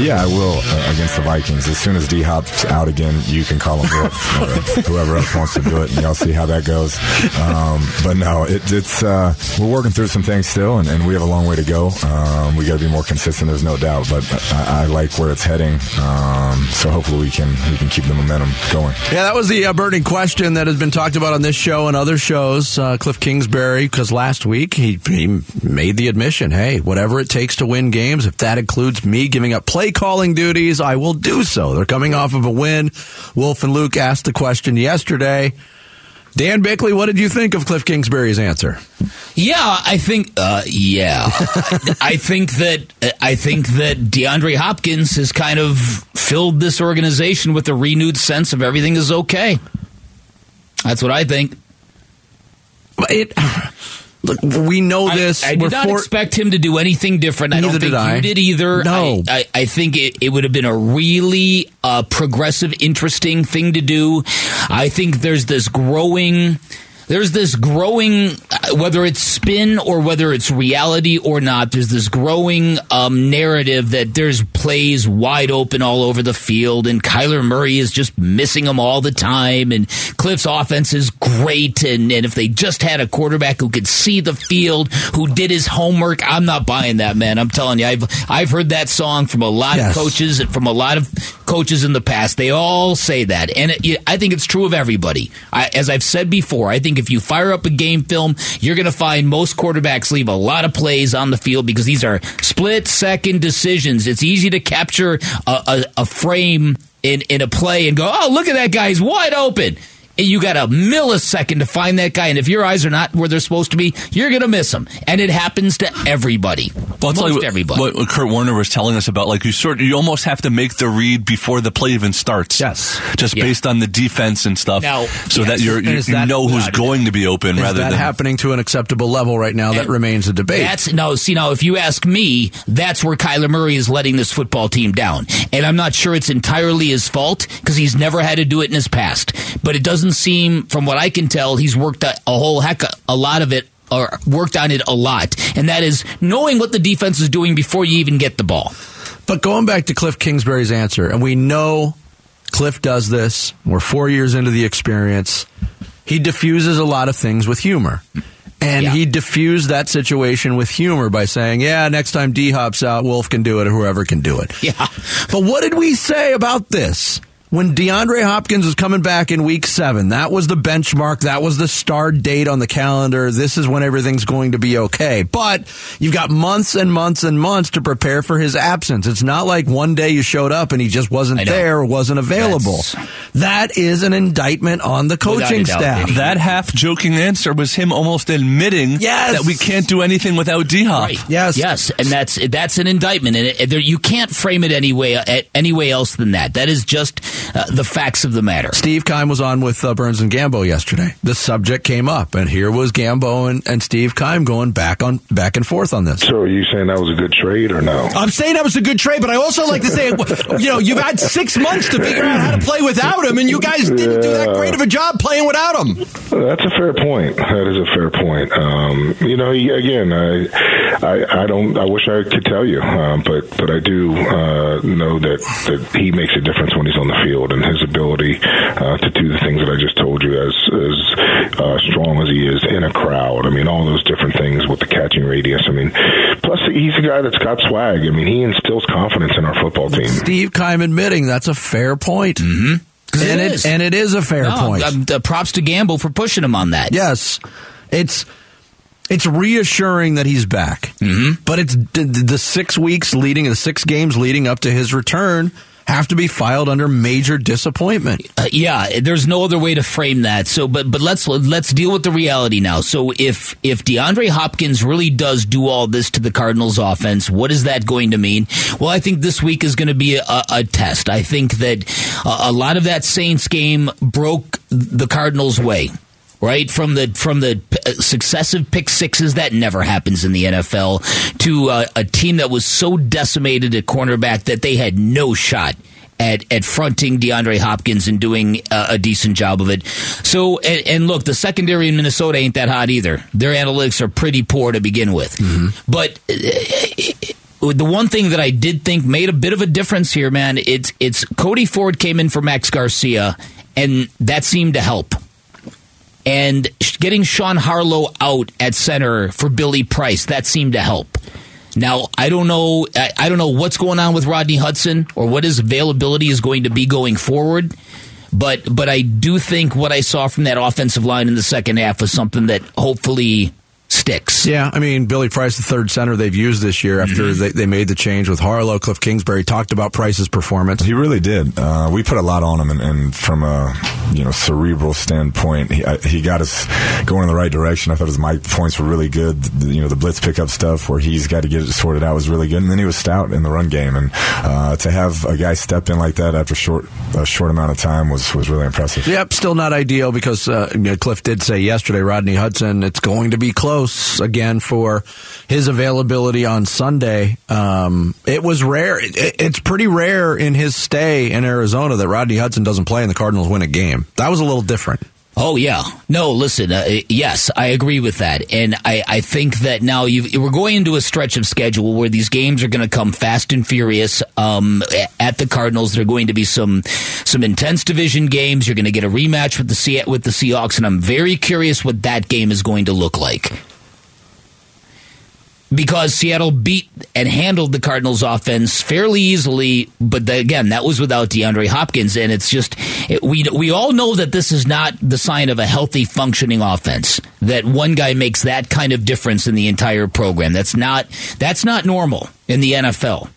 Yeah, I will uh, against the Vikings. As soon as D Hop's out again, you can call him or whoever else wants to do it, and y'all see how that goes. Um, but no, it, it's uh, we're working through some things still, and, and, we have a long way to go. Um, we got to be more consistent. There's no doubt, but I, I like where it's heading. Um, so hopefully we can we can keep the momentum going. Yeah, that was the uh, burning question that has been talked about on this show and other shows. Uh, Cliff Kingsbury, because last week he, he made the admission, hey, whatever it takes to win games, if that includes me giving up play calling duties, I will do so. They're coming off of a win. Wolf and Luke asked the question yesterday. Dan Bickley, what did you think of Cliff Kingsbury's answer? Yeah, I think. Uh, yeah, I think that I think that DeAndre Hopkins has kind of filled this organization with a renewed sense of everything is okay. That's what I think. It Look, we know this. I, I did not for- expect him to do anything different. I don't think did I. you did either. No, I, I, I think it, it, would have been a really uh, progressive, interesting thing to do. I think there's this growing there's this growing, uh, whether it's spin or whether it's reality or not, there's this growing um, narrative that there's plays wide open all over the field, and Kyler Murray is just missing them all the time, and Cliff's offense is great, and, and if they just had a quarterback who could see the field, who did his homework, I'm not buying that, man. I'm telling you, I've I've heard that song from a lot yes. of coaches and from a lot of coaches in the past. They all say that, and it, I think it's true of everybody. I, as I've said before, I think think if you fire up a game film, you're going to find most quarterbacks leave a lot of plays on the field because these are split second decisions. It's easy to capture a, a, a frame in, in a play and go, oh, look at that guy. He's wide open you got a millisecond to find that guy, and if your eyes are not where they're supposed to be, you're going to miss him. And it happens to everybody. Well, it's like everybody. What Kurt Warner was telling us about, like you sort, you almost have to make the read before the play even starts. Yes, just yeah. based on the defense and stuff. Now, so yes. that you're, you, you know who's going to be open. Is rather that than happening to an acceptable level right now? That remains a debate. That's no. See now, if you ask me, that's where Kyler Murray is letting this football team down, and I'm not sure it's entirely his fault because he's never had to do it in his past. But it doesn't seem from what I can tell, he's worked a, a whole heck of a lot of it or worked on it a lot, and that is knowing what the defense is doing before you even get the ball. But going back to Cliff Kingsbury's answer, and we know Cliff does this. We're four years into the experience. He diffuses a lot of things with humor. And yeah. he diffused that situation with humor by saying, "Yeah, next time D Hop's out, Wolf can do it, or whoever can do it." Yeah. But what did we say about this? When DeAndre Hopkins was coming back in week seven, that was the benchmark. That was the start date on the calendar. This is when everything's going to be okay. But you've got months and months and months to prepare for his absence. It's not like one day you showed up and he just wasn't there or wasn't available. That's... That is an indictment on the coaching staff. That half joking answer was him almost admitting yes. that we can't do anything without D Hop. Right. Yes. Yes. And that's, that's an indictment. And it, you can't frame it any way, any way else than that. That is just uh, the facts of the matter. Steve Keim was on with uh, Burns and Gambo yesterday. The subject came up, and here was Gambo and, and Steve Keim going back on back and forth on this. So, are you saying that was a good trade or no? I'm saying that was a good trade, but I also like to say, you know, you've had six months to figure out how to play without him, and you guys didn't yeah. do that great of a job playing without him. That's a fair point. That is a fair point. Um, you know, again, I, I, I, don't. I wish I could tell you, uh, but but I do uh, know that that he makes a difference when he's on the field, and his ability uh, to do the things that I just told you, as as uh, strong as he is in a crowd. I mean, all those different things with the catching radius. I mean, plus he's a guy that's got swag. I mean, he instills confidence in our football team. Steve Keim admitting that's a fair point. Mm-hmm. And it, it and it is a fair no, point. Uh, props to Gambo for pushing him on that. Yes, it's it's reassuring that he's back. Mm-hmm. But it's the, the six weeks leading, the six games leading up to his return have to be filed under major disappointment. Uh, yeah, there's no other way to frame that. So, but but let's let's deal with the reality now. So, if if DeAndre Hopkins really does do all this to the Cardinals' offense, what is that going to mean? Well, I think this week is going to be a, a test. I think that a, a lot of that Saints game broke the Cardinals' way right from the from the uh, successive pick sixes that never happens in the NFL to uh, a team that was so decimated at cornerback that they had no shot at, at fronting DeAndre Hopkins and doing uh, a decent job of it. So, and, and, look, the secondary in Minnesota ain't that hot either. Their analytics are pretty poor to begin with. Mm-hmm. But uh, the one thing that I did think made a bit of a difference here, man, it's it's Cody Ford came in for Max Garcia, and that seemed to help. And getting Sean Harlow out at center for Billy Price, that seemed to help. Now I don't know. I, don't know what's going on with Rodney Hudson or what his availability is going to be going forward. But but I do think what I saw from that offensive line in the second half was something that hopefully sticks. Yeah, I mean Billy Price, the third center they've used this year after mm-hmm. they, they, made the change with Harlow. Cliff Kingsbury talked about Price's performance. He really did. Uh, we put a lot on him, and, and, from a you know cerebral standpoint, he, I, he got us going in the right direction. I thought his mic points were really good. The, you know the blitz pickup stuff where he's got to get it sorted out was really good, and then he was stout in the run game. And uh, to have a guy step in like that after short a short amount of time was was really impressive. Yep, still not ideal because uh, Cliff did say yesterday, Rodney Hudson, it's going to be close again for his availability on Sunday. Um, it was rare. It, it's pretty rare in his stay in Arizona that Rodney Hudson doesn't play and the Cardinals win a game. That was a little different. Oh yeah, no. Listen, uh, yes, I agree with that, and I, I think that now we're going into a stretch of schedule where these games are going to come fast and furious. Um, at the Cardinals, there are going to be some some intense division games. You're going to get a rematch with the with the Seahawks, and I'm very curious what that game is going to look like because Seattle beat and handled the Cardinals offense fairly easily. But the, again, that was without DeAndre Hopkins, and it's just it, we we all know that this is not the sign of a healthy, functioning offense. That one guy makes that kind of difference in the entire program. That's not that's not normal in the NFL.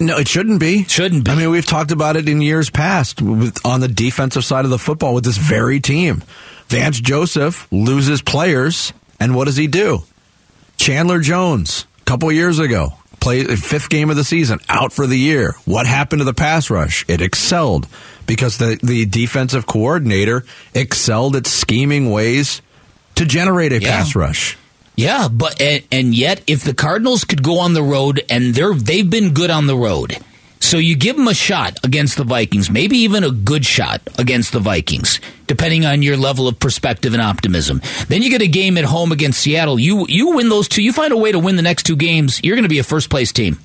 No, it shouldn't be. Shouldn't be. I mean, we've talked about it in years past with, on the defensive side of the football with this very team. Vance Joseph loses players, and what does he do? Chandler Jones, a couple years ago, played fifth game of the season, out for the year. What happened to the pass rush? It excelled because the, the defensive coordinator excelled at scheming ways to generate a yeah. pass rush. Yeah, but and, and, yet if the Cardinals could go on the road and they're they've been good on the road. So you give them a shot against the Vikings, maybe even a good shot against the Vikings, depending on your level of perspective and optimism. Then you get a game at home against Seattle. You you win those two. You find a way to win the next two games. You're going to be a first place team,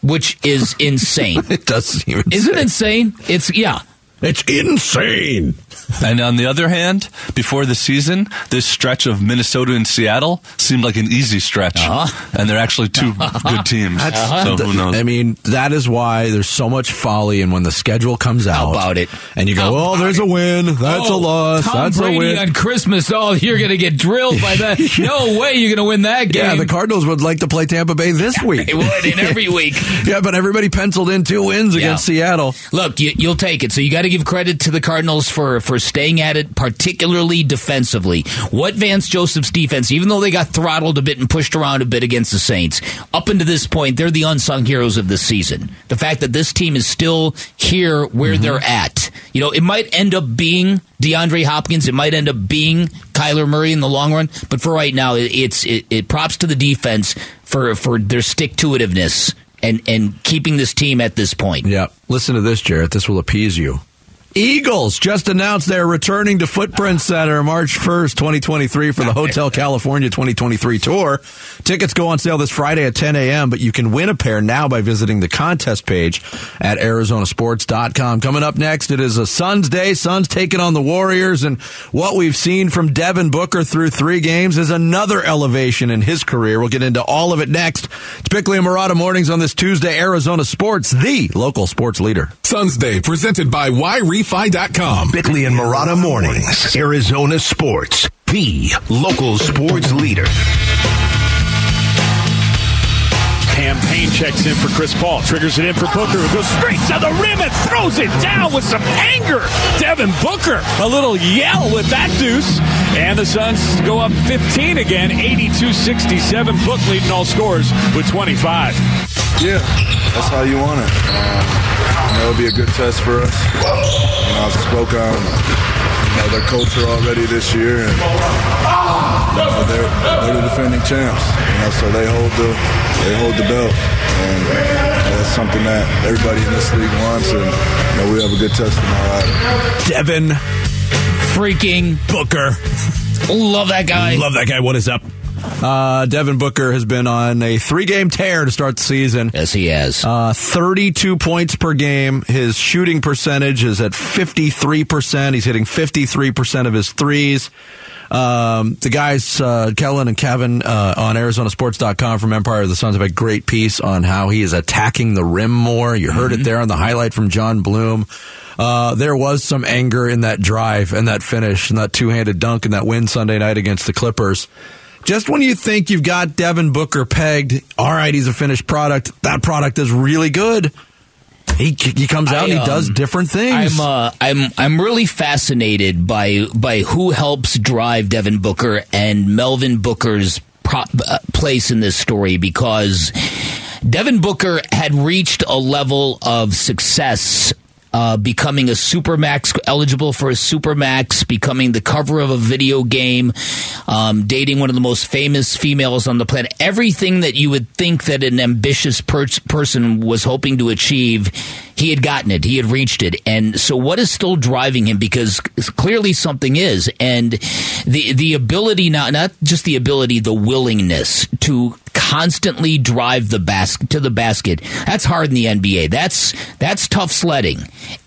which is insane. it does seem insane. Isn't it insane? It's yeah. It's insane. And on the other hand, before the season, this stretch of Minnesota and Seattle seemed like an easy stretch, uh-huh. and they're actually 2 good teams. Uh-huh. So who knows? I mean, that is why there's so much folly, and when the schedule comes out, How about it, and you go, "Oh, there's a win. That's oh, a loss. Tom That's Brady a win." on Christmas. Oh, you're going to get drilled by that. no way, you're going to win that game. Yeah, the Cardinals would like to play Tampa Bay this week. They would in every week. yeah, but everybody penciled in two wins yeah. against Seattle. Look, you, you'll take it. So you got to give credit to the Cardinals for for staying at it particularly defensively. What Vance Joseph's defense, even though they got throttled a bit and pushed around a bit against the Saints, up until this point, they're the unsung heroes of this season. The fact that this team is still here where mm-hmm. they're at. You know, it might end up being DeAndre Hopkins. It might end up being Kyler Murray in the long run. But for right now, it's it, it props to the defense for for their stick to itiveness and and keeping this team at this point. Yeah. Listen to this, Jarrett. This will appease you. Eagles just announced they're returning to Footprint Center March 1st, 2023 for the Hotel California 2023 tour. Tickets go on sale this Friday at 10 a.m., but you can win a pair now by visiting the contest page at arizonasports.com. Coming up next, it is a Suns day. Suns taking on the Warriors, and what we've seen from Devin Booker through three games is another elevation in his career. We'll get into all of it next. It's Bickley and Marotta Mornings on this Tuesday, Arizona Sports, the local sports leader. Suns Day, presented by Y ReFi.com. Bickley and Marotta Mornings, Arizona Sports, the local sports leader. Cam Payne checks in for Chris Paul, triggers it in for Booker, who goes straight to the rim and throws it down with some anger. Devin Booker, a little yell with that deuce. And the Suns go up 15 again, 82 67. Book leading all scores with 25. Yeah, that's how you want it. Um, That'll be a good test for us. You know, I've spoke on you know, their culture already this year, and you know, they're, they're the defending champs. You know, so they hold the they hold the belt, and that's something that everybody in this league wants. And you know, we have a good test tomorrow. Devin freaking Booker. Love that guy. Love that guy. What is up? Uh, Devin Booker has been on a three game tear to start the season. Yes, he has. Uh, 32 points per game. His shooting percentage is at 53%. He's hitting 53% of his threes. Um, the guys, uh, Kellan and Kevin uh, on ArizonaSports.com from Empire of the Suns have a great piece on how he is attacking the rim more. You heard it there on the highlight from John Bloom. Uh, there was some anger in that drive and that finish and that two handed dunk and that win Sunday night against the Clippers. Just when you think you've got Devin Booker pegged, all right, he's a finished product. That product is really good. He he comes out I, and he um, does different things. I'm uh, I'm I'm really fascinated by by who helps drive Devin Booker and Melvin Booker's pro- uh, place in this story because Devin Booker had reached a level of success. Uh, becoming a supermax eligible for a supermax, becoming the cover of a video game, um, dating one of the most famous females on the planet. Everything that you would think that an ambitious per- person was hoping to achieve, he had gotten it. He had reached it. And so what is still driving him? Because clearly something is. And the, the ability, not, not just the ability, the willingness to constantly drive the basket to the basket. That's hard in the NBA. That's, that's tough sledding.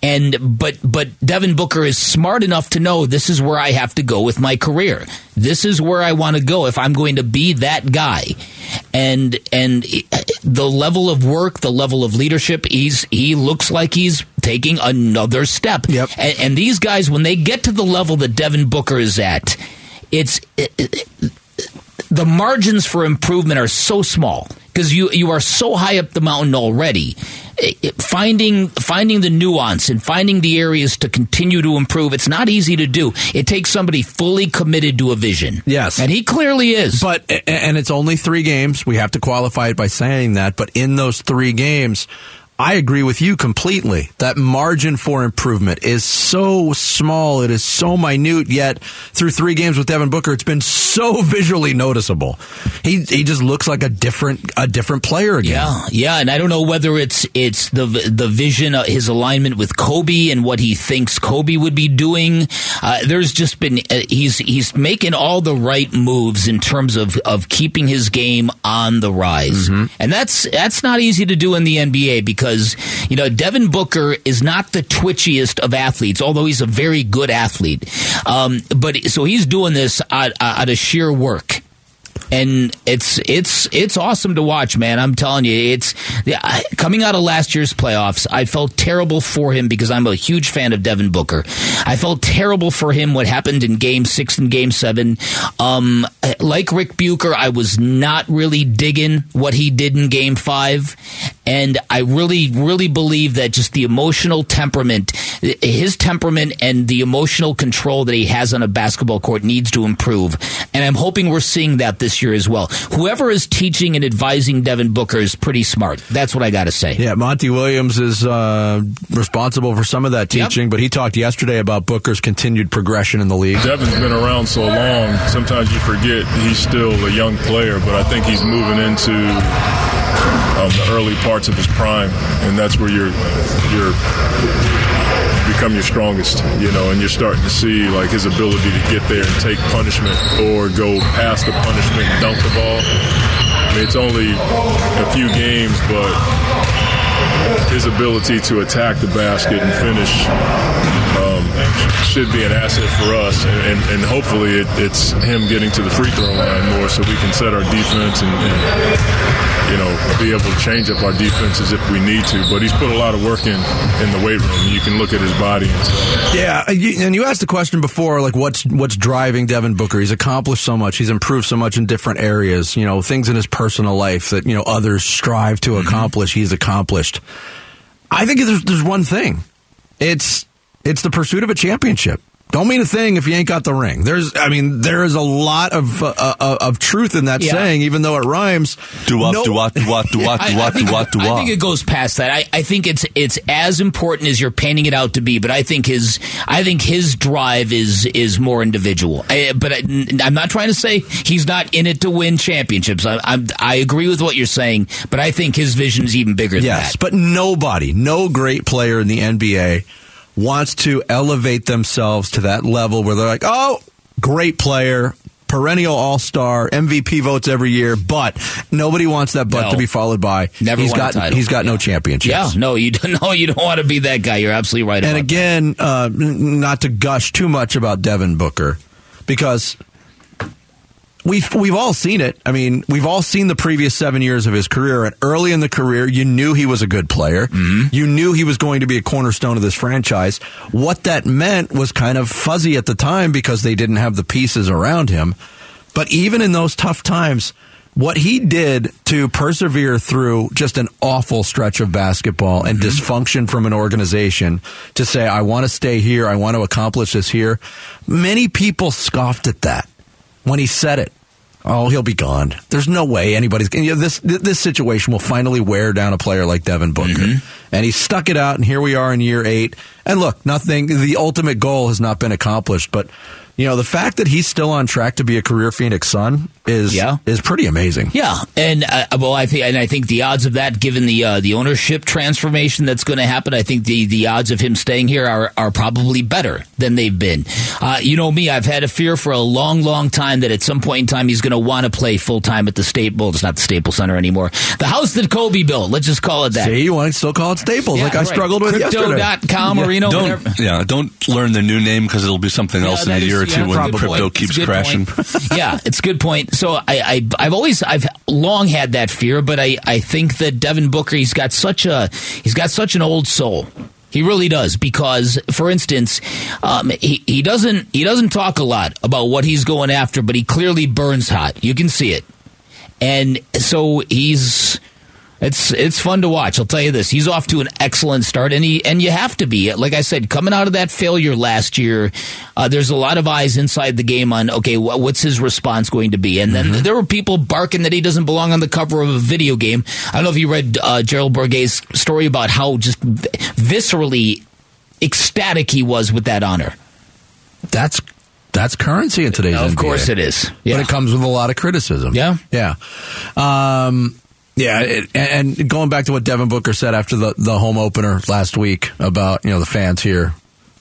And, but, but Devin Booker is smart enough to know this is where I have to go with my career. This is where I want to go if I'm going to be that guy. And and the level of work, the level of leadership, he's he looks like he's taking another step. Yep. And, and these guys, when they get to the level that Devin Booker is at, it's it, it, the margins for improvement are so small because you you are so high up the mountain already. It- it- finding finding the nuance and finding the areas to continue to improve, it's not easy to do. It takes somebody fully committed to a vision. Yes. and he clearly is. But and it's only three games. We have to qualify it by saying that. But in those three games, I agree with you completely. That margin for improvement is so small. It is so minute. Yet through three games with Devin Booker, it's been so visually noticeable. He he just looks like a different a different player again. Yeah, yeah, and I don't know whether it's it's the the vision, uh, his alignment with Kobe, and what he thinks Kobe would be doing. Uh, there's just been uh, he's he's making all the right moves in terms of of keeping his game on the rise, and that's that's not easy to do in the NBA because you know Devin Booker is not the twitchiest of athletes, although he's a very good athlete. Um, but so he's doing this out, out of sheer work and it's it's it's awesome to watch, man. I'm telling you, it's yeah, coming out of last year's playoffs. I felt terrible for him because I'm a huge fan of Devin Booker. I felt terrible for him what happened in Game Six and Game Seven. Um, like Rick Bucher, I was not really digging what he did in Game Five, and I really really believe that just the emotional temperament, his temperament, and the emotional control that he has on a basketball court needs to improve. And I'm hoping we're seeing that this year as well. Whoever is teaching and advising Devin Booker is pretty smart. That's what I got to say. Yeah, Monty Williams is uh, responsible for some of that Yep. teaching, but he talked yesterday about Booker's continued progression in the league. Devin's been around so long, sometimes you forget he's still a young player, but I think he's moving into um, the early parts of his prime, and that's where you're you're become your strongest, you know, and you're starting to see like his ability to get there and take punishment or go past the punishment and dunk the ball. I mean, it's only a few games, but his ability to attack the basket and finish should be an asset for us, and, and, hopefully it, it's him getting to the free throw line more so we can set our defense and, and you know be able to change up our defenses if we need to. But he's put a lot of work in in the weight room. You can look at his body. Yeah, and you asked the question before, like what's what's driving Devin Booker? He's accomplished so much. He's improved so much in different areas. You know, things in his personal life that you know others strive to mm-hmm. accomplish. He's accomplished. I think there's there's one thing. It's it's the pursuit of a championship. Don't mean a thing if you ain't got the ring. There's, I mean, there is a lot of uh, uh, of truth in that Yeah. saying, even though it rhymes. Do what, do what, do what, do what, I, do what, do think, what, do I think it goes past that. I, I think it's it's as important as you're painting it out to be. But I think his I think his drive is is more individual. I, but I, am not trying to say he's not in it to win championships. I, I'm, I agree with what you're saying, but I think his vision is even bigger than Yes, that. but nobody, no great player in the NBA wants to elevate themselves to that level where they're like, oh, great player. perennial All Star, MVP votes every year, but nobody wants that but No. to be followed by Never he's got he's got no championships. Yeah, no, you don't. No, you don't want to be that guy. You're absolutely right. And again, uh, not to gush too much about Devin Booker, because we've we've all seen it. I mean, we've all seen the previous seven years of his career. And early in the career, you knew he was a good player. Mm-hmm. You knew he was going to be a cornerstone of this franchise. What that meant was kind of fuzzy at the time because they didn't have the pieces around him. But even in those tough times, what he did to persevere through just an awful stretch of basketball and mm-hmm. dysfunction from an organization to say, I want to stay here, I want to accomplish this here, many people scoffed at that when he said it. Oh, he'll be gone. There's no way anybody's you know, this this situation will finally wear down a player like Devin Booker. Mm-hmm. And he stuck it out and here we are in year 8. And look, nothing the ultimate goal has not been accomplished, but you know, the fact that he's still on track to be a career Phoenix Sun is Yeah. is pretty amazing. Yeah, and uh, well, I think, and I think the odds of that, given the uh, the ownership transformation that's going to happen, I think the the odds of him staying here are are probably better than they've been. Uh, you know me, I've had a fear for a long, long time that at some point in time he's going to want to play full time at the Staples. It's not the Staples Center anymore. The house that Kobe built. Let's just call it that. See, you want to still call it Staples, Yeah, like I right. struggled with yesterday. Crypto.com or you know don't whatever. yeah, don't learn the new name because it'll be something Yeah, else in a year is- or two yeah, when that's a good crypto point. keeps It's a good crashing. yeah, it's a good point. So I, I I've always I've long had that fear, but I, I think that Devin Booker he's got such a he's got such an old soul. He really does because, for instance, um, he he doesn't he doesn't talk a lot about what he's going after, but he clearly burns hot. You can see it, and so he's it's it's fun to watch. I'll tell you this: he's off to an excellent start, and he and you have to be. Like I said, coming out of that failure last year, uh, there's a lot of eyes inside the game on okay, wh- what's his response going to be? And then there were people barking that he doesn't belong on the cover of a video game. I don't know if you read uh, Gerald Bourguet's story about how just viscerally ecstatic he was with that honor. That's that's currency in today's Of NBA. course it is. But it comes with a lot of criticism. Yeah. Yeah. Um, yeah, it, and going back to what Devin Booker said after the, the home opener last week about, you know, the fans here,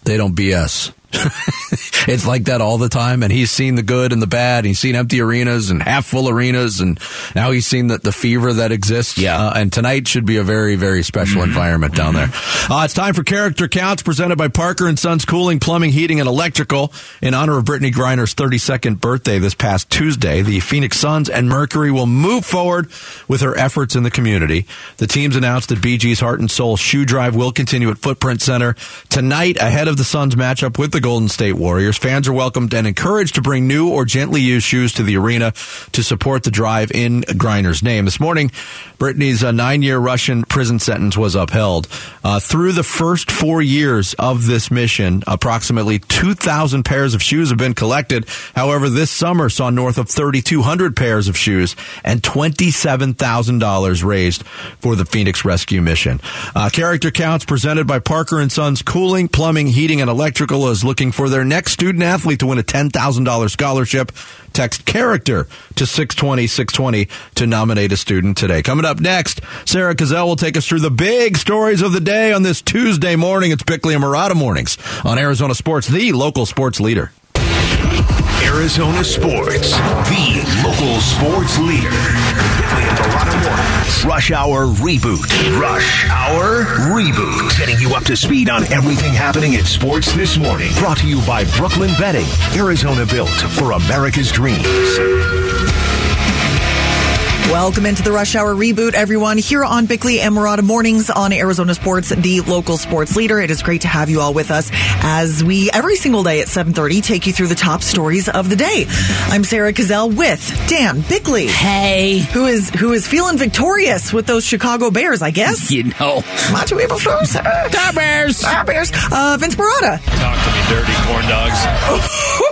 they don't BS. it's like that all the time, and he's seen the good and the bad. He's seen empty arenas and half full arenas, and now he's seen the, the fever that exists. Yeah. Uh, and tonight should be a very, very special environment down there. Uh, it's time for Character Counts, presented by Parker and Sons Cooling, Plumbing, Heating, and Electrical. In honor of Brittney Griner's 32nd birthday this past Tuesday, the Phoenix Suns and Mercury will move forward with her efforts in the community. The teams announced that BG's Heart and Soul shoe drive will continue at Footprint Center tonight ahead of the Suns matchup with the Golden State Warriors. Fans are welcomed and encouraged to bring new or gently used shoes to the arena to support the drive in Griner's name. This morning, Brittney's uh, nine-year Russian prison sentence was upheld. Uh, through the first four years of this mission, approximately 2,000 pairs of shoes have been collected. However, this summer saw north of 3,200 pairs of shoes and $27,000 raised for the Phoenix Rescue Mission. Uh, Character Counts presented by Parker and Sons Cooling, Plumbing, Heating, and Electrical is looking for their next student athlete to win a $10,000 scholarship. Text character to 620 620 to nominate a student today. Coming up next, Sarah Cazell will take us through the big stories of the day on this Tuesday morning. It's Bickley and Marotta mornings on Arizona Sports, the local sports leader. Arizona Sports, the local sports leader. Bickley and Marotta Mornings. Rush Hour Reboot. Rush Hour Reboot. Getting you up to speed on everything happening in sports this morning. Brought to you by Brooklyn Betting. Arizona built for America's dreams. Welcome into the Rush Hour reboot, everyone, here on Bickley and Marotta Mornings on Arizona Sports, the local sports leader. It is great to have you all with us as we, every single day at 7.30, take you through the top stories of the day. I'm Sarah Cazell with Dan Bickley. Hey. Who is, who is feeling victorious with those Chicago Bears, I guess. You know. Macho Eagle Stars. Tar Bears. Tar Bears. Uh, Vince Marotta. Talk to me, dirty corn dogs.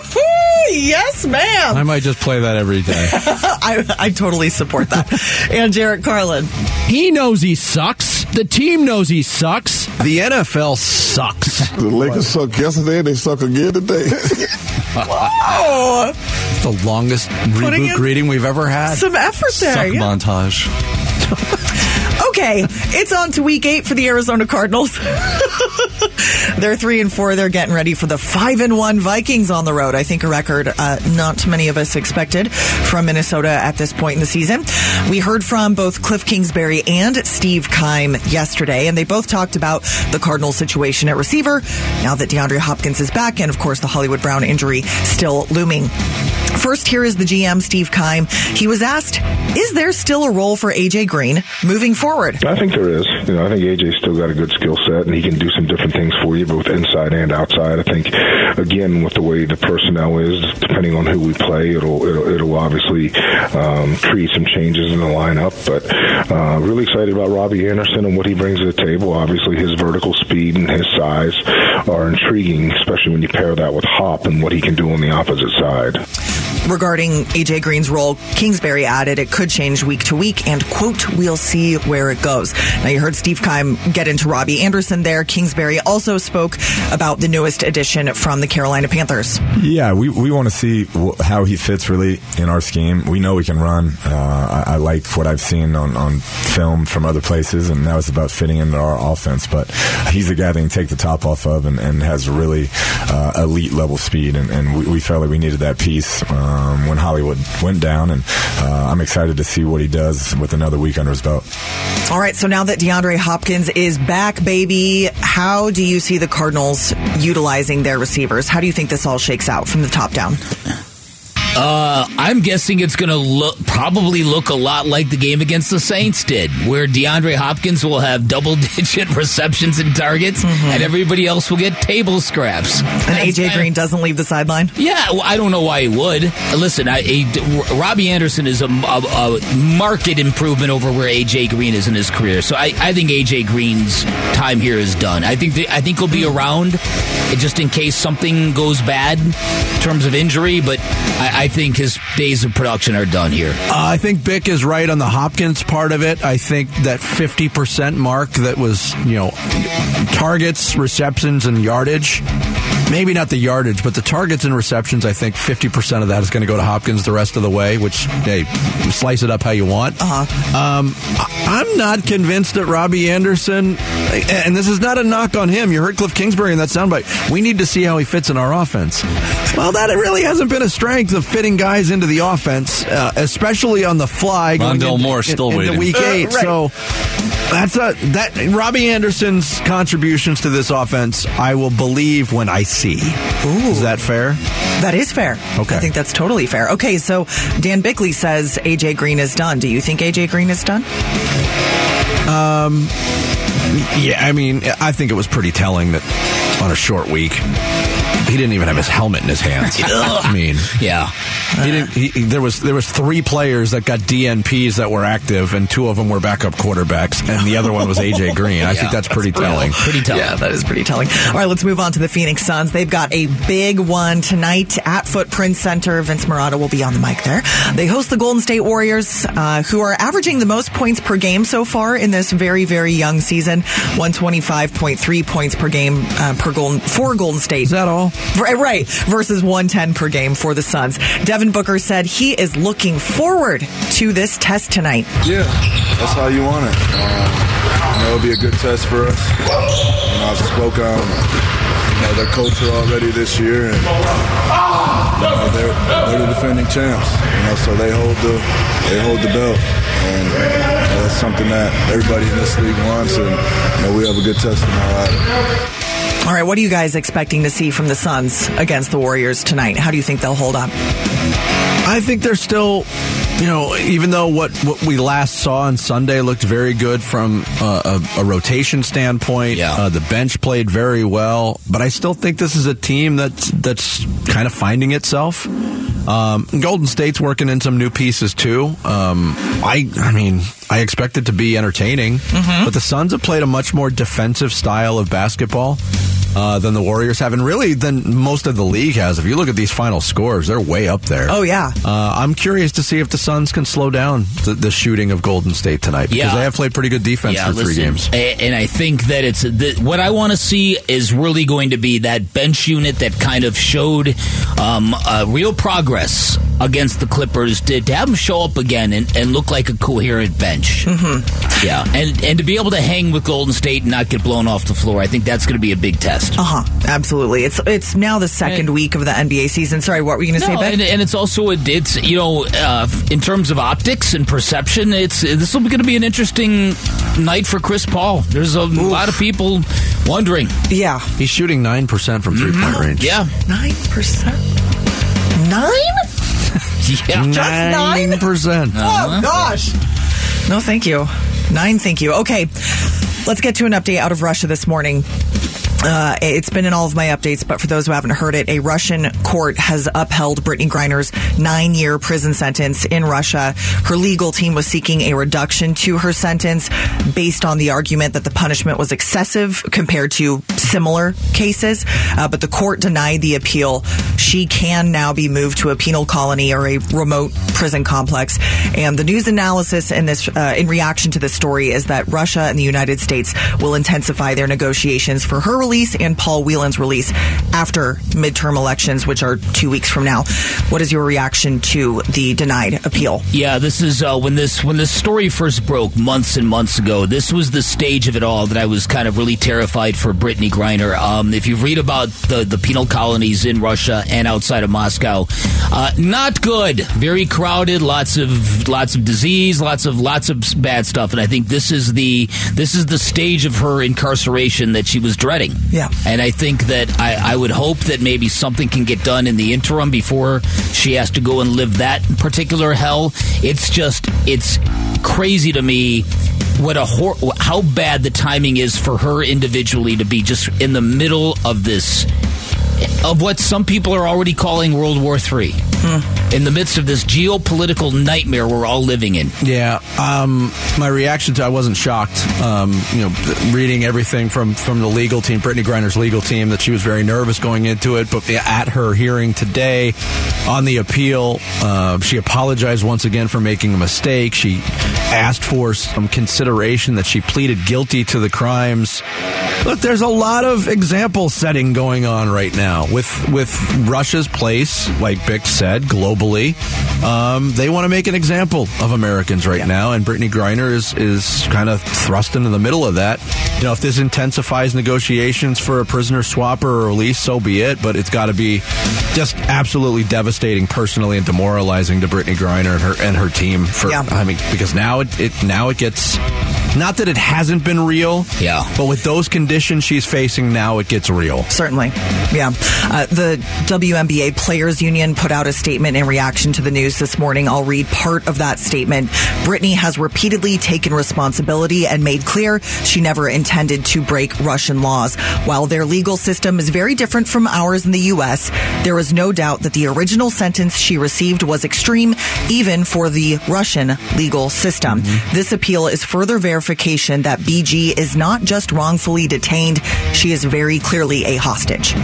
yes, ma'am. I might just play that every day. I, I totally support that. and Jarrett Carlin. He knows he sucks. The team knows he sucks. The NFL sucks. The Lakers suck yesterday, they suck again today. Oh, It's the longest Putting reboot greeting we've ever had. some effort there. Suck yeah. montage. Okay, it's on to week eight for the Arizona Cardinals. They're three and four. They're getting ready for the five and one Vikings on the road. I think a record uh, not many of us expected from Minnesota at this point in the season. We heard from both Cliff Kingsbury and Steve Keim yesterday, and they both talked about the Cardinals situation at receiver now that DeAndre Hopkins is back, and of course the Hollywood Brown injury still looming. First, here is the GM, Steve Keim. He was asked, is there still a role for AJ Green moving forward? I think there is. You know, I think AJ's still got a good skill set, and he can do some different things for you, both inside and outside. I think, again, with the way the personnel is, depending on who we play, it'll it'll, it'll obviously um, create some changes in the lineup. But uh, really excited about Robbie Anderson and what he brings to the table. Obviously, his vertical speed and his size are intriguing, especially when you pair that with Hop and what he can do on the opposite side. Regarding AJ Green's role, Kingsbury added it could change week to week, and quote, we'll see where it goes. Now you heard Steve Keim get into Robbie Anderson there. Kingsbury also spoke about the newest addition from the Carolina Panthers. Yeah, we, we want to see how he fits really in our scheme. We know we can run. Uh, I, I like what I've seen on, on film from other places, and now it's about fitting into our offense. But he's a guy that can take the top off of and, and has really uh, elite level speed, and, and we, we felt like we needed that piece um, when Hollywood went down, and uh, I'm excited to see what he does with another week under his belt. All right, so now that DeAndre Hopkins is back, baby, how do you see the Cardinals utilizing their receivers? How do you think this all shakes out from the top down? Uh, I'm guessing it's going to look probably look a lot like the game against the Saints did, where DeAndre Hopkins will have double digit receptions and targets, Mm-hmm. and everybody else will get table scraps. And AJ Green doesn't leave the sideline? Yeah, well, I don't know why he would. Listen, I, a, Robbie Anderson is a, a, a market improvement over where AJ Green is in his career. So I, I think AJ Green's time here is done. I think the, I think he'll be around just in case something goes bad in terms of injury, but I, I think his days of production are done here. Uh, I think Bick is right on the Hopkins part of it. I think that 50% mark that was, you know, targets, receptions, and yardage. Maybe not the yardage, but the targets and receptions, I think 50% of that is going to go to Hopkins the rest of the way, which, hey, slice it up how you want. Uh-huh. Um, I- I'm not convinced that Robbie Anderson, and this is not a knock on him. You heard Cliff Kingsbury in that soundbite. We need to see how he fits in our offense. Well, that really hasn't been a strength of fitting guys into the offense, uh, especially on the fly. going Rondale Moore still into waiting. week Uh, eight. right. So that's a that Robbie Anderson's contributions to this offense. I will believe when I see. Is that fair? That is fair. Okay. I think that's totally fair. Okay, so Dan Bickley says AJ Green is done. Do you think AJ Green is done? Um, yeah, I mean, I think it was pretty telling that on a short week, he didn't even have his helmet in his hands. I mean, yeah, he didn't. He, he- there was there was three players that got DNPs that were active, and two of them were backup quarterbacks, and the other one was AJ Green. I Yeah, think that's pretty brutal. telling. Pretty telling. Yeah, that is pretty telling. All right, let's move on to the Phoenix Suns. They've got a big one tonight at Footprint Center. Vince Marotta will be on the mic there. They host the Golden State Warriors, uh, who are averaging the most points per game so far in this very, very young season. 125.3 points per game uh, per Golden for Golden State. Is that all? Right. Versus 110 per game for the Suns. Devin Booker said he is looking forward to this test tonight. Yeah, that's how you want it. Um, know, it'll be a good test for us. You know, I've spoke on you know their culture already this year, and you know, they're they're the defending champs. You know, so they hold the they hold the belt, and that's something that everybody in this league wants. And you know, we have a good test tomorrow. All right, what are you guys expecting to see from the Suns against the Warriors tonight? How do you think they'll hold up? I think they're still, you know, even though what, what we last saw on Sunday looked very good from uh, a, a rotation standpoint. Yeah. Uh, the bench played very well, but I still think this is a team that's that's kind of finding itself. Um, Golden State's working in some new pieces too. Um, I, I mean, I expect it to be entertaining, but the Suns have played a much more defensive style of basketball. Uh, than the Warriors have, and really than most of the league has. If you look at these final scores, they're way up there. Oh, yeah. Uh, I'm curious to see if the Suns can slow down the, the shooting of Golden State tonight because Yeah. they have played pretty good defense Yeah, for three listen, games. And I think that it's the, what I want to see is really going to be that bench unit that kind of showed um, uh, real progress against the Clippers did to have them show up again and, and look like a coherent bench. Mm-hmm. Yeah, and and to be able to hang with Golden State and not get blown off the floor, I think that's going to be a big test. Uh huh. Absolutely. It's it's now the second week of the NBA season. Sorry, what were you going to No, say, Ben? and, and it's also a, it's you know uh, in terms of optics and perception, it's this will be going to be an interesting night for Chris Paul. There's a lot of people wondering. Yeah, he's shooting nine percent from three point range. Yeah, Nine percent. Nine? yeah, Just nine percent. Oh gosh. No, thank you. Nine, thank you. Okay, let's get to an update out of Russia this morning. Uh, it's been in all of my updates, but for those who haven't heard it, a Russian court has upheld Brittney Griner's nine year prison sentence in Russia. Her legal team was seeking a reduction to her sentence based on the argument that the punishment was excessive compared to similar cases, uh, but the court denied the appeal. She can now be moved to a penal colony or a remote prison complex. And the news analysis in this, uh, in reaction to this story, is that Russia and the United States will intensify their negotiations for her release and Paul Whelan's release after midterm elections, which are two weeks from now. What is your reaction to the denied appeal? Yeah, this is uh, when this when this story first broke months and months ago. This was the stage of it all that I was kind of really terrified for Brittney Griner. Um, if you read about the the penal colonies in Russia and outside of Moscow, uh, not good. Very crowded. Lots of lots of disease. Lots of lots of bad stuff. And I think this is the this is the stage of her incarceration that she was dreading. Yeah. And I think that I, I would hope that maybe something can get done in the interim before she has to go and live that particular hell. It's just, it's crazy to me what a hor- how bad the timing is for her individually to be just in the middle of this of what some people are already calling World War III. In the midst of this geopolitical nightmare we're all living in. Yeah, um, my reaction to I wasn't shocked. Um, you know, reading everything from from the legal team, Brittney Griner's legal team, that she was very nervous going into it. But at her hearing today on the appeal, uh, she apologized once again for making a mistake. She asked for some consideration that she pleaded guilty to the crimes. Look, there's a lot of example setting going on right now with with Russia's place, like Bick said, globally. Um, they want to make an example of Americans right now, and Brittney Griner is is kind of thrust into the middle of that. You know, if this intensifies negotiations for a prisoner swap or release, so be it. But it's got to be just absolutely devastating, personally, and demoralizing to Brittney Griner and her and her team. For Yeah. I mean, because now it, it now it gets. Not that it hasn't been real, yeah. But with those conditions she's facing now, it gets real. Certainly. Yeah. Uh, the WNBA Players Union put out a statement in reaction to the news this morning. I'll read part of that statement. Brittney has repeatedly taken responsibility and made clear she never intended to break Russian laws. While their legal system is very different from ours in the U.S., there is no doubt that the original sentence she received was extreme, even for the Russian legal system. Mm-hmm. This appeal is further verification that BG is not just wrongfully detained, she is very clearly a hostage.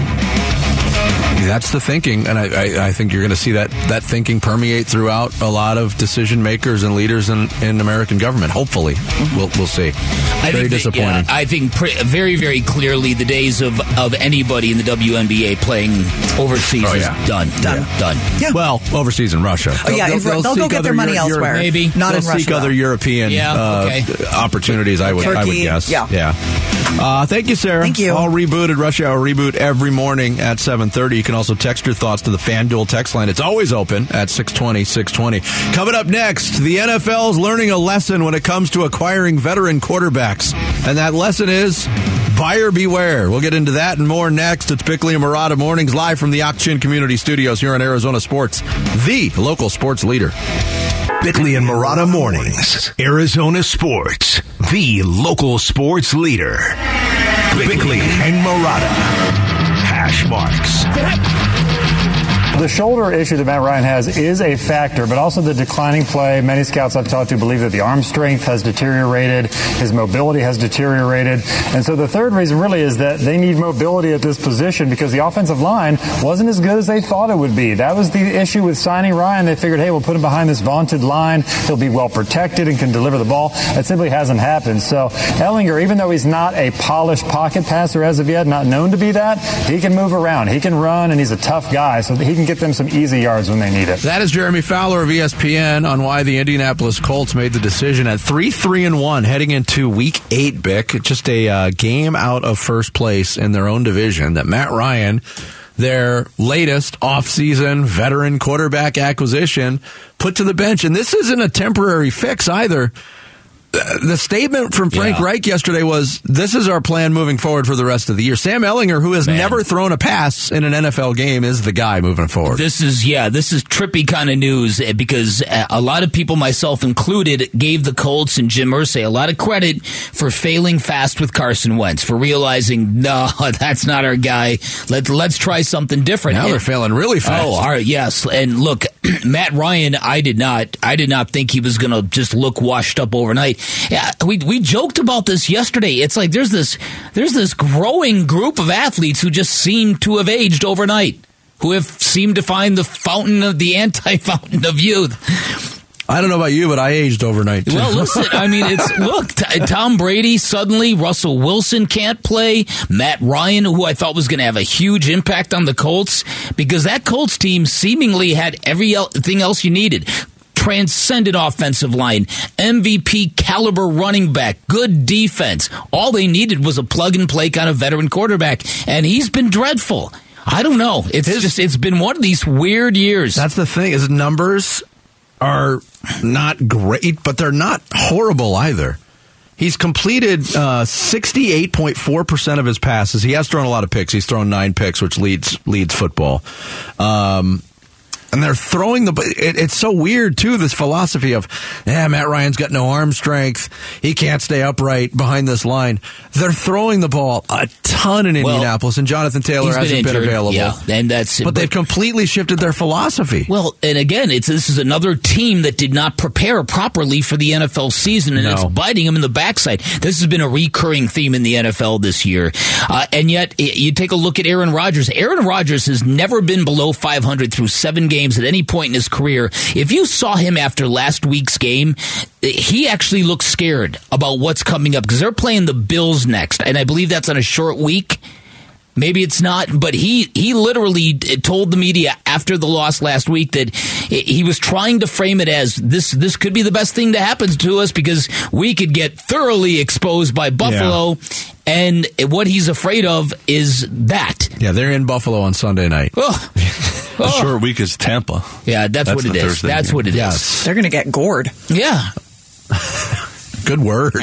That's the thinking, and I, I, I think you're going to see that, that thinking permeate throughout a lot of decision makers and leaders in, in American government. Hopefully, we'll we'll see. I Very that- disappointing. yeah, I think pre- very, very clearly the days of, of anybody in the WNBA playing overseas Oh, is yeah. done, done, done. Well, overseas in Russia. Oh, yeah, if- they'll go get their money Euro- elsewhere. Maybe. Not they'll in seek Russia, other though. European Yeah, uh, opportunities. I would I would guess. yeah. yeah. Uh, thank you, Sarah. Thank you. All rebooted Rush Hour reboot every morning at seven thirty. Can also text your thoughts to the FanDuel text line. It's always open at 620, 620. Coming up next, the NFL is learning a lesson when it comes to acquiring veteran quarterbacks, and that lesson is. Buyer beware. We'll get into that and more next. It's Bickley and Marotta Mornings live from the Ak-Chin Community Studios here on Arizona Sports, the local sports leader. Bickley and Marotta Mornings. Arizona Sports, the local sports leader. Bickley and Marotta. Hash marks. The shoulder issue that Matt Ryan has is a factor, but also the declining play. Many scouts I've talked to believe that the arm strength has deteriorated, his mobility has deteriorated. And so the third reason really is that they need mobility at this position because the offensive line wasn't as good as they thought it would be. That was the issue with signing Ryan. They figured, hey, we'll put him behind this vaunted line. He'll be well protected and can deliver the ball. That simply hasn't happened. So Ehlinger, even though he's not a polished pocket passer as of yet, not known to be that, he can move around. He can run and he's a tough guy. So he can can get them some easy yards when they need it. That is Jeremy Fowler of ESPN on why the Indianapolis Colts made the decision at three three and one heading into Week Eight. Bick, just a uh, game out of first place in their own division. That Matt Ryan, their latest offseason veteran quarterback acquisition, put to the bench, and this isn't a temporary fix either. The statement from Frank Yeah. Reich yesterday was, "This is our plan moving forward for the rest of the year." Sam Ehlinger, who has Man. never thrown a pass in an NFL game, is the guy moving forward. This is yeah, this is trippy kind of news eh, because uh, a lot of people, myself included, gave the Colts and Jim Irsay a lot of credit for failing fast with Carson Wentz for realizing no, that's not our guy. Let let's try something different. Now And- they're failing really fast. Oh, all right, yes. And look, Matt Ryan, I did not, I did not think he was going to just look washed up overnight. Yeah, we we joked about this yesterday. It's like there's this there's this growing group of athletes who just seem to have aged overnight, who have seemed to find the fountain of the anti fountain of youth. I don't know about you, but I aged overnight. Too. Well, listen, I mean, it's look, t- Tom Brady suddenly, Russell Wilson can't play. Matt Ryan, who I thought was going to have a huge impact on the Colts, because that Colts team seemingly had everything else you needed. Transcendent offensive line, MVP caliber running back, good defense. All they needed was a plug and play kind of veteran quarterback, and he's been dreadful. I don't know. It's just it's been one of these weird years. That's the thing. His numbers are not great, but they're not horrible either. He's completed uh, sixty-eight point four percent of his passes. He has thrown a lot of picks. He's thrown nine picks, which leads leads football. Um, and they're throwing the. It, it's so weird too. This philosophy of, yeah, Matt Ryan's got no arm strength. He can't stay upright behind this line. They're throwing the ball a ton in Well, Indianapolis, and Jonathan Taylor been hasn't been, available. yeah, and that's but they've completely shifted their philosophy. Well, and again, it's this is another team that did not prepare properly for the NFL season, and No. it's biting them in the backside. This has been a recurring theme in the NFL this year, uh, and yet you take a look at Aaron Rodgers. Aaron Rodgers has never been below 500 through seven games at any point in his career. If you saw him after last week's game, he actually looks scared about what's coming up because they're playing the Bills next, and I believe that's on a short week. Maybe it's not, but he he literally told the media after the loss last week that he was trying to frame it as this this could be the best thing to happen to us because we could get thoroughly exposed by Buffalo, and what he's afraid of is that. Yeah, they're in Buffalo on Sunday night. Oh, The oh. short week is Tampa. yeah, that's, what it the is. Thursday That's game. what it is. Yes. They're going to get gored. Yeah. Good word.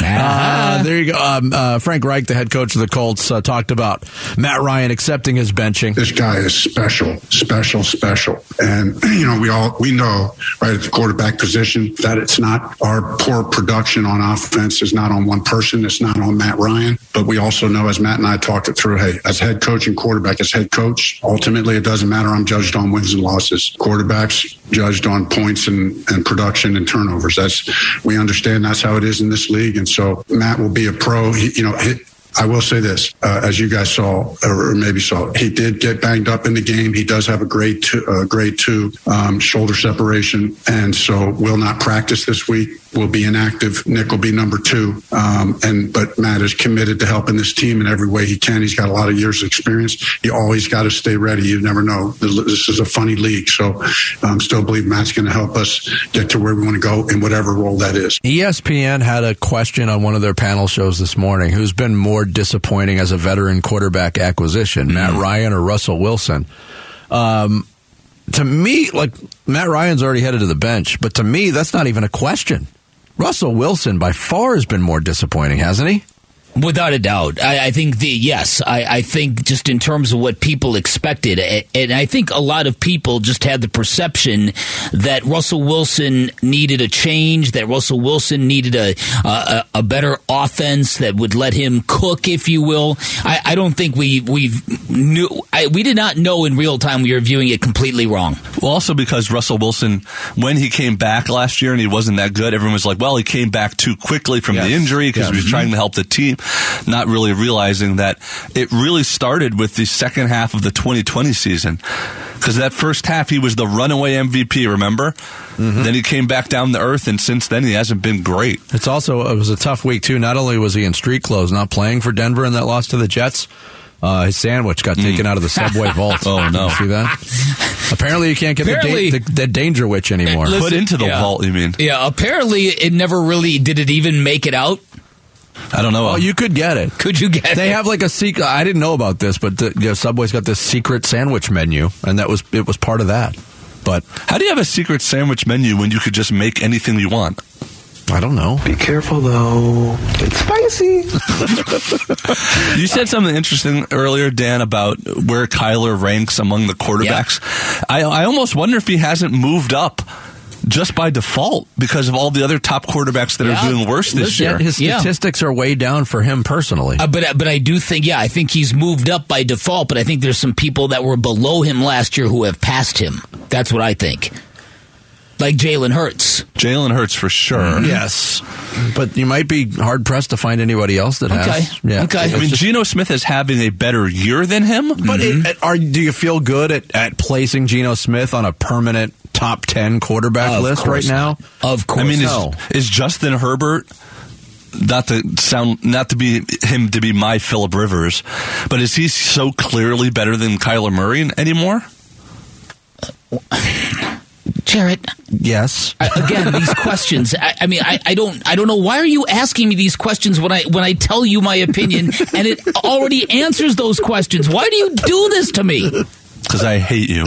Uh, there you go. Um, uh, Frank Reich, the head coach of the Colts, uh, talked about Matt Ryan accepting his benching. This guy is special, special, special. And, you know, we all, we know right at the quarterback position that it's not our poor production on offense is not on one person. It's not on Matt Ryan. But we also know, as Matt and I talked it through, hey, as head coach and quarterback, as head coach, ultimately it doesn't matter. I'm judged on wins and losses. Quarterbacks judged on points and, and production and turnovers. That's, we understand that's how it is in this league. And so Matt will be a pro. He, you know, he, I will say this, uh, as you guys saw, or maybe saw, he did get banged up in the game. He does have a grade two, uh, grade two um, shoulder separation, and so will not practice this week. Will be inactive. Nick will be number two, um, and but Matt is committed to helping this team in every way he can. He's got a lot of years of experience. You always got to stay ready. You never know. This is a funny league, so I um, still believe Matt's going to help us get to where we want to go in whatever role that is. ESPN had a question on one of their panel shows this morning who's been more disappointing as a veteran quarterback acquisition, Matt Ryan or Russell Wilson? Um, to me, like, Matt Ryan's already headed to the bench, but to me, that's not even a question. Russell Wilson by far has been more disappointing, hasn't he? Without a doubt, I, I think the yes. I, I think just in terms of what people expected, and I think a lot of people just had the perception that Russell Wilson needed a change, that Russell Wilson needed a a, a better offense that would let him cook, if you will. I, I don't think we we knew I, we did not know in real time we were viewing it completely wrong. Well, also because Russell Wilson, when he came back last year and he wasn't that good, everyone was like, well, he came back too quickly from the injury because Yeah. he was trying to help the team, not really realizing that it really started with the second half of the 2020 season. Because that first half, he was the runaway MVP, remember? Then he came back down to earth, and since then, he hasn't been great. It's also it was a tough week too. Not only was he in street clothes, not playing for Denver in that loss to the Jets, Uh, his sandwich got taken out of the subway vault. Oh, Did you no. see that? Apparently, you can't get the, da- the, the Dangerwich anymore. Listen- Put into the yeah. vault, you mean? Yeah, apparently it never really did it even make it out. I don't know. Oh, you could get it. Could you get They it? They have like a secret. I didn't know about this, but the, you know, Subway's got this secret sandwich menu, and that was it was part of that. But How do you have a secret sandwich menu when you could just make anything you want? I don't know. Be careful though. It's spicy. You said something interesting earlier, Dan, about where Kyler ranks among the quarterbacks. I, I almost wonder if he hasn't moved up just by default because of all the other top quarterbacks that Yeah. are doing worse this Yet year. his Yeah. statistics are way down for him personally. Uh, but uh, but I do think yeah I think he's moved up by default. But I think there's some people that were below him last year who have passed him. That's what I think. Like Jalen Hurts. Jalen Hurts for sure. Mm-hmm. yes, but you might be hard pressed to find anybody else that Okay. has. Yeah. Okay. It's I mean, just- Geno Smith is having a better year than him. But mm-hmm. it, are do you feel good at, at placing Geno Smith on a permanent top ten quarterback Of list course right now? not. Of course. I mean, is, no. is Justin Herbert not to sound not to be him to be my Philip Rivers, but is he so clearly better than Kyler Murray anymore? Jarrett. Yes. I, again, these questions. I, I mean, I, I don't, I don't know why are you asking me these questions when I when I tell you my opinion and it already answers those questions. Why do you do this to me? Because I hate you.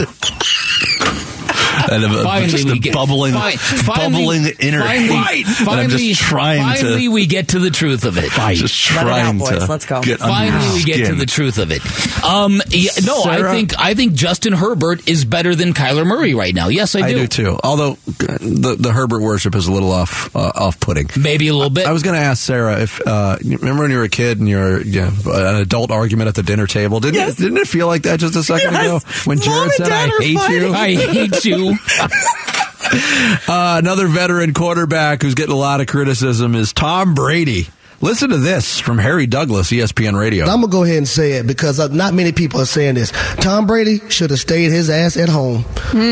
And I'm, Finally, just we a get bubbling, fi- finally- bubbling inner finally, hate. that I'm Finally, just trying finally, to, we get to the truth of it. just Let it out, boys. to Let's go. get Finally, your we get to the truth of it. Um, yeah, no, I think I think Justin Herbert is better than Kyler Murray right now. Yes, I I do. do too. Although the the Herbert worship is a little off uh, off putting. Maybe a little bit. I was going to ask Sarah if uh, remember when you were a kid and you're you know, an adult argument at the dinner table. Didn't Yes. it, didn't it feel like that just a second Yes. ago when Jared and said I are hate you? I hate you. Uh, another veteran quarterback who's getting a lot of criticism is Tom Brady. Listen to this from Harry Douglas, ESPN Radio. I'm gonna go ahead and say it because uh, not many people are saying this. Tom Brady should have stayed his ass at home.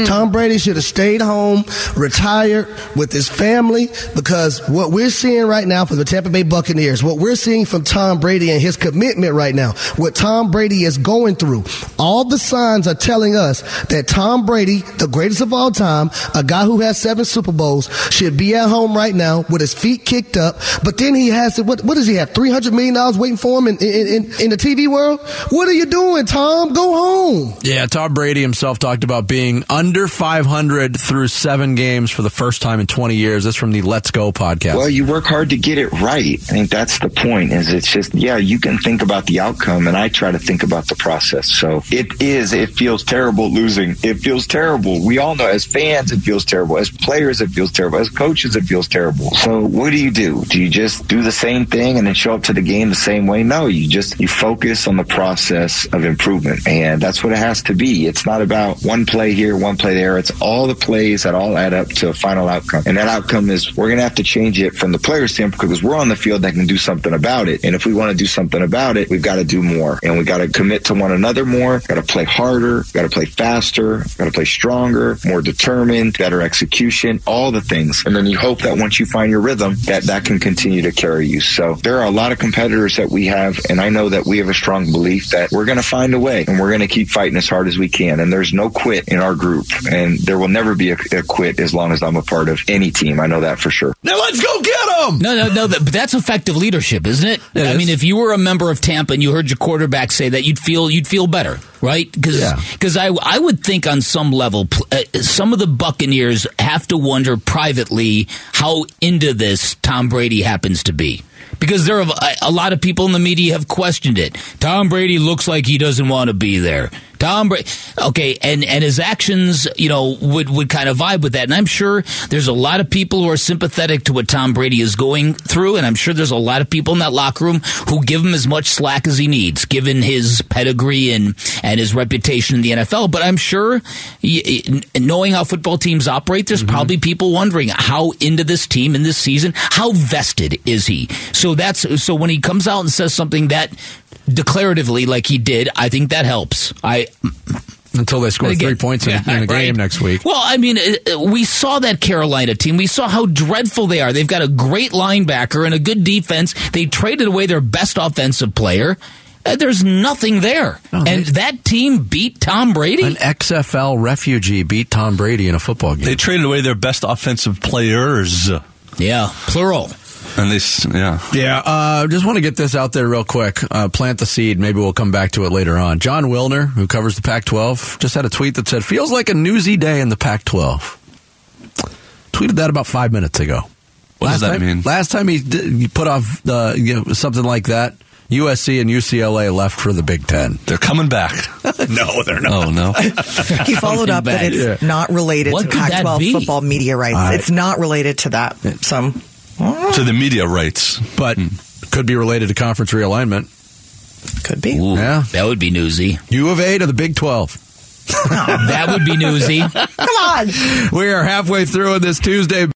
Tom Brady should have stayed home, retired with his family, because what we're seeing right now for the Tampa Bay Buccaneers, what we're seeing from Tom Brady and his commitment right now, what Tom Brady is going through, all the signs are telling us that Tom Brady, the greatest of all time, a guy who has seven Super Bowls, should be at home right now with his feet kicked up. But then he has what? What does he have? Three hundred million dollars waiting for him in, in, in, in the TV world. What are you doing, Tom? Go home. Yeah, Tom Brady himself talked about being under 500 through seven games for the first time in 20 years. That's from the Let's Go podcast. Well, you work hard to get it right. I think that's the point. Is it's just yeah, you can think about the outcome, and I try to think about the process. So it is. It feels terrible losing. It feels terrible. We all know as fans, it feels terrible. As players, it feels terrible. As coaches, it feels terrible. So what do you do? Do you just do the same thing and then show up to the game the same way? No, you just you focus on the process of improvement, and that's what it has to be. It's not about one play here, one play there. It's all the plays that all add up to a final outcome, and that outcome is we're going to have to change it from the player standpoint because we're on the field that can do something about it. And if we want to do something about it, we've got to do more, and we got to commit to one another more. Got to play harder. Got to play faster. Got to play stronger, more determined, better execution, all the things. And then you hope that once you find your rhythm, that that can continue to carry you. So there are a lot of competitors that we have, and I know that we have a strong belief that we're going to find a way, and we're going to keep fighting as hard as we can. And there's no quit in our group, and there will never be a, a quit as long as I'm a part of any team. I know that for sure. now let's go get them. No, no, no. That, but that's effective leadership, isn't it? It I is. mean, if you were a member of Tampa and you heard your quarterback say that, you'd feel you'd feel better, right? Because Yeah. I I would think on some level, uh, some of the Buccaneers have to wonder privately how into this Tom Brady happens to be. Because there are a, lot of people in the media have questioned it. Tom Brady looks like he doesn't want to be there. Tom Brady, okay, and and his actions, you know, would would kind of vibe with that. And I'm sure there's a lot of people who are sympathetic to what Tom Brady is going through, and I'm sure there's a lot of people in that locker room who give him as much slack as he needs, given his pedigree and and his reputation in the NFL. But I'm sure, knowing how football teams operate, there's mm-hmm. probably people wondering how into this team in this season, how vested is he? So that's so when he comes out and says something that declaratively like he did, I think that helps. I Until they score Again, three points in, yeah, in a game right. next week. Well, I mean, we saw that Carolina team. We saw how dreadful they are. They've got a great linebacker and a good defense. They traded away their best offensive player. Uh, There's nothing there. and that team beat Tom Brady? An XFL refugee beat Tom Brady in a football game. They traded away their best offensive players. Yeah, plural. And they, s- yeah. Yeah, uh, just want to get this out there real quick. Uh, plant the seed. Maybe we'll come back to it later on. Jon Wilner, who covers the Pac 12, just had a tweet that said, Feels like a newsy day in the Pac 12. Tweeted that about five minutes ago. What last does that time, mean? Last time he, did, he put off the, you know, something like that, USC and UCLA left for the Big Ten. They're coming back. no, they're not. Oh, no. He followed up that it's Yeah. not related What to Pac-12 football media rights. I- it's not related to that. So to the media rights. But hmm. could be related to conference realignment. could be. Ooh, Yeah. That would be newsy. U of A to the Big 12. that would be newsy. Come on. We are halfway through on this Tuesday.